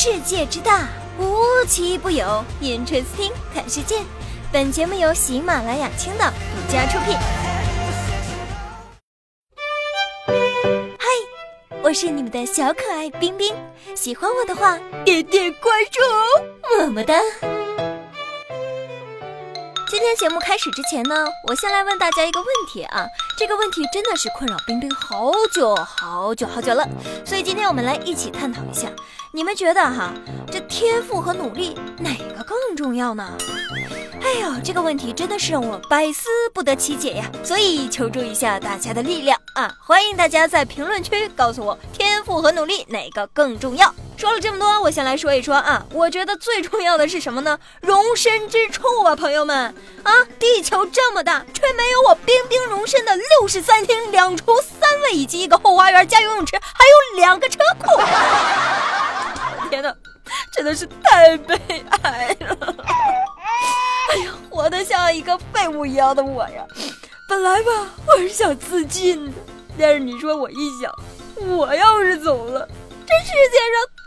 世界之大，无奇不有。Interesting，看世界。本节目由喜马拉雅青岛独家出品。嗨，我是你们的小可爱冰冰。喜欢我的话，点点关注哦，么么哒。今天节目开始之前呢，我先来问大家一个问题啊，这个问题真的是困扰冰冰好久好久好久了，所以今天我们来一起探讨一下，你们觉得哈，这天赋和努力哪个更重要呢？哎呦，这个问题真的是让我百思不得其解呀，所以求助一下大家的力量啊！欢迎大家在评论区告诉我，天赋和努力哪个更重要？说了这么多，我先来说一说啊，我觉得最重要的是什么呢？容身之处啊，朋友们啊，地球这么大，却没有我冰冰容身的六室三厅、两厨三卫以及一个后花园加游泳池，还有两个车库。天哪，真的是太悲哀了！哎呀，活得像一个废物一样的我呀！本来吧，我是想自尽的，但是你说我一想，我要是走了，这世界上，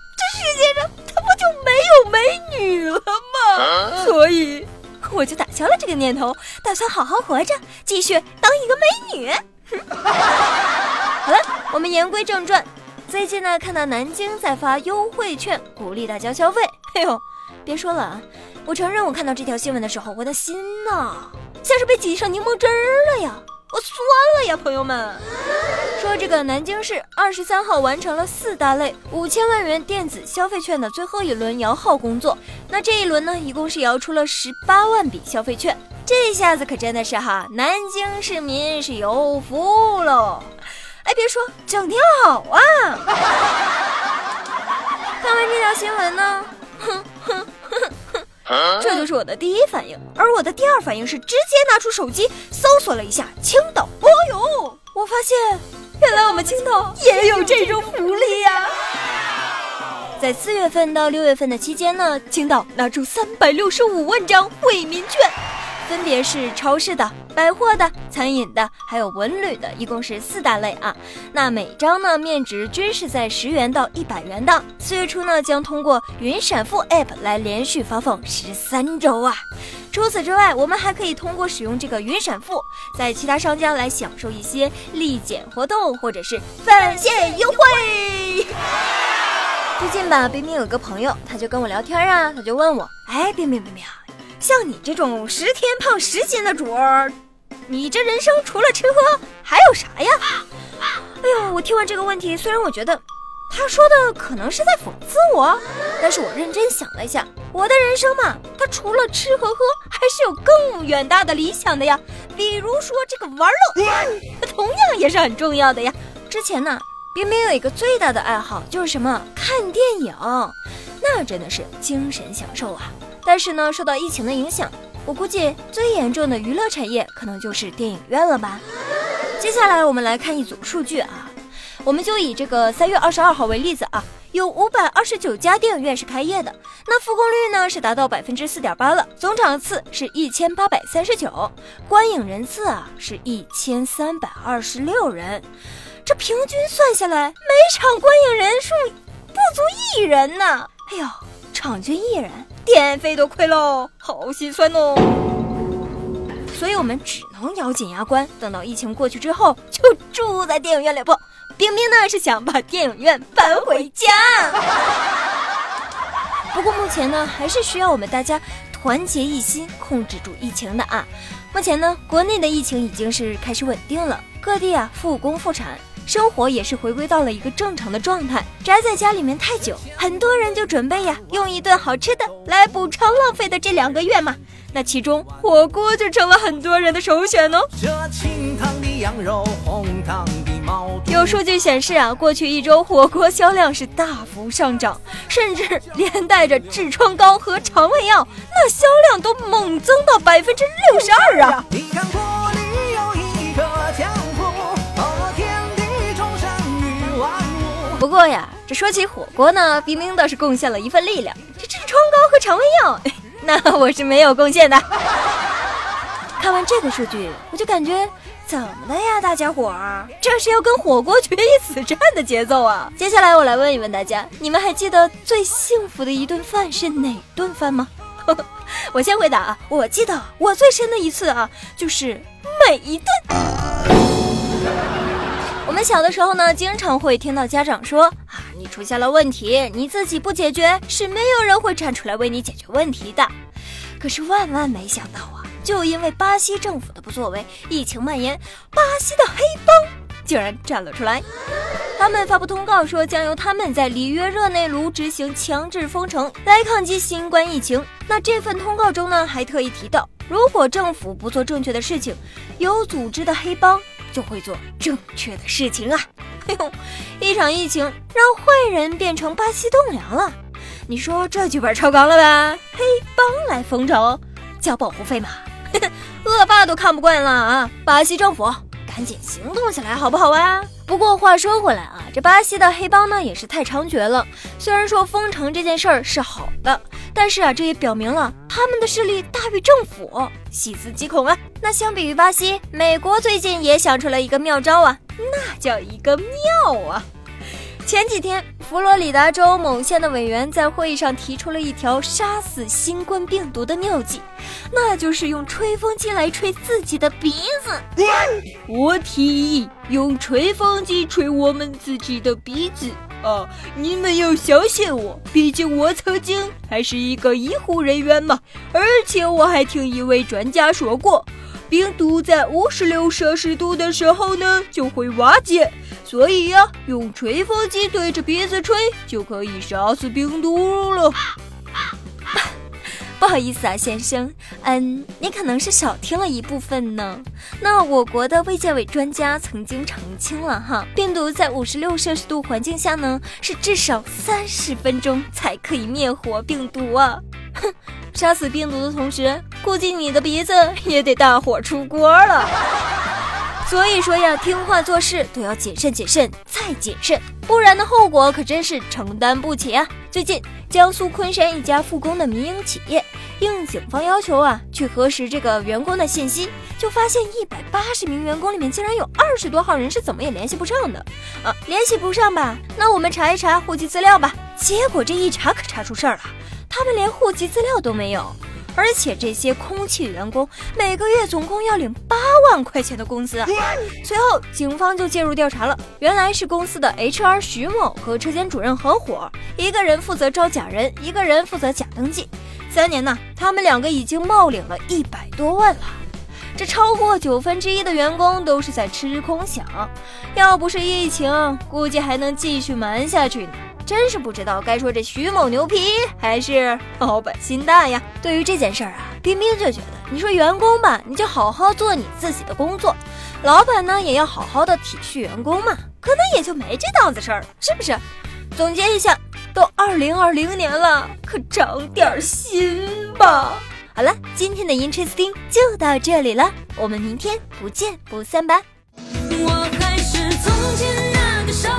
世界上，他不就没有美女了吗？所以，我就打消了这个念头，打算好好活着，继续当一个美女。好了，我们言归正传。最近呢，看到南京在发优惠券，鼓励大家消费。哎呦，别说了啊！我承认，我看到这条新闻的时候，我的心呐，像是被挤上柠檬汁儿了呀，我酸了呀，朋友们。说这个南京市二十三号完成了四大类五千万元电子消费券的最后一轮摇号工作，那这一轮呢，一共是摇出了十八万笔消费券，这下子可真的是哈，南京市民是有福喽。哎，别说，整挺好啊。看完这条新闻呢，哼哼哼哼。这就是我的第一反应，而我的第二反应是直接拿出手机搜索了一下青岛。哦呦，我发现原来我们青岛也有这种福利呀！在四月份到六月份的期间呢，青岛拿出三百六十五万张惠民券。分别是超市的、百货的、餐饮的，还有文旅的，一共是四大类啊。那每张呢面值均是在十元到一百元的。四月初呢将通过云闪付 App 来连续发放十三周啊。除此之外，我们还可以通过使用这个云闪付，在其他商家来享受一些立减活动或者是返现优惠。最近吧，冰冰有个朋友，他就跟我聊天啊，他就问我，哎，冰冰冰冰。像你这种十天胖十斤的主儿，你这人生除了吃喝还有啥呀？哎呦，我听完这个问题，虽然我觉得他说的可能是在讽刺我，但是我认真想了一下，我的人生嘛，他除了吃和喝，还是有更远大的理想的呀。比如说这个玩乐，同样也是很重要的呀。之前呢，冰冰有一个最大的爱好就是什么？看电影，那真的是精神享受啊。但是呢，受到疫情的影响，我估计最严重的娱乐产业可能就是电影院了吧。接下来我们来看一组数据啊，我们就以这个三月二十二号为例子啊，有五百二十九家电影院是开业的，那复工率呢是达到百分之四点八了，总场次是一千八百三十九，观影人次啊是一千三百二十六人，这平均算下来，每场观影人数不足一人呢。哎呦，场均一人。电费都亏喽，好心酸哦！所以我们只能咬紧牙关，等到疫情过去之后，就住在电影院里不？冰冰呢是想把电影院搬回家。不过目前呢，还是需要我们大家团结一心，控制住疫情的啊！目前呢，国内的疫情已经是开始稳定了，各地啊复工复产。生活也是回归到了一个正常的状态。宅在家里面太久，很多人就准备呀，用一顿好吃的来补偿浪费的这两个月嘛。那其中火锅就成了很多人的首选哦。有数据显示啊，过去一周火锅销量是大幅上涨，甚至连带着痔疮膏和肠胃药，那销量都猛增到百分之六十二啊。不过呀，这说起火锅呢，冰冰倒是贡献了一份力量。这痔疮膏和肠胃药，那我是没有贡献的。看完这个数据，我就感觉怎么了呀，大家伙儿，这是要跟火锅决一死战的节奏啊！接下来我来问一问大家，你们还记得最幸福的一顿饭是哪顿饭吗？我先回答啊，我记得我最深的一次啊，就是每一顿。我们小的时候呢，经常会听到家长说啊，你出现了问题，你自己不解决，是没有人会站出来为你解决问题的。可是万万没想到啊！就因为巴西政府的不作为，疫情蔓延，巴西的黑帮竟然站了出来。他们发布通告说，将由他们在里约热内卢执行强制封城来抗击新冠疫情。那这份通告中呢，还特意提到，如果政府不做正确的事情，有组织的黑帮就会做正确的事情啊！哎呦，一场疫情让坏人变成巴西栋梁了。你说这剧本超纲了吧？黑帮来封城，交保护费吗？恶霸都看不惯了啊！巴西政府，赶紧行动起来好不好啊？不过话说回来啊，这巴西的黑帮呢也是太猖獗了。虽然说封城这件事儿是好的，但是啊，这也表明了他们的势力大于政府，细思极恐啊。那相比于巴西，美国最近也想出了一个妙招啊，那叫一个妙啊！前几天，佛罗里达州某县的委员在会议上提出了一条杀死新冠病毒的妙计，那就是用吹风机来吹自己的鼻子。我提议用吹风机吹我们自己的鼻子啊！你们要相信我，毕竟我曾经还是一个医护人员嘛。而且我还听一位专家说过，病毒在五十六摄氏度的时候呢就会瓦解。所以呀，用吹风机对着鼻子吹就可以杀死病毒了。不好意思啊，先生，嗯，你可能是少听了一部分呢。那我国的卫健委专家曾经澄清了哈，病毒在五十六摄氏度环境下呢，是至少三十分钟才可以灭活病毒啊。哼，杀死病毒的同时，估计你的鼻子也得大火出锅了。所以说呀，听话做事都要谨慎、谨慎再谨慎，不然的后果可真是承担不起啊！最近，江苏昆山一家复工的民营企业应警方要求啊，去核实这个员工的信息，就发现一百八十名员工里面竟然有二十多号人是怎么也联系不上的啊！联系不上吧？那我们查一查户籍资料吧。结果这一查可查出事儿了，他们连户籍资料都没有。而且这些空气员工每个月总共要领八万块钱的工资。随后，警方就介入调查了。原来是公司的 HR 徐某和车间主任合伙，一个人负责招假人，一个人负责假登记。三年呢，他们两个已经冒领了一百多万了。这超过九分之一的员工都是在吃空饷，要不是疫情，估计还能继续瞒下去呢。真是不知道该说这徐某牛皮还是老板心大呀！对于这件事儿啊，冰冰就觉得，你说员工吧，你就好好做你自己的工作；老板呢，也要好好的体恤员工嘛，可能也就没这档子事儿了，是不是？总结一下，都二零二零年了，可长点心吧！好了，今天的 Interesting 就到这里了，我们明天不见不散吧。我还是从前那个少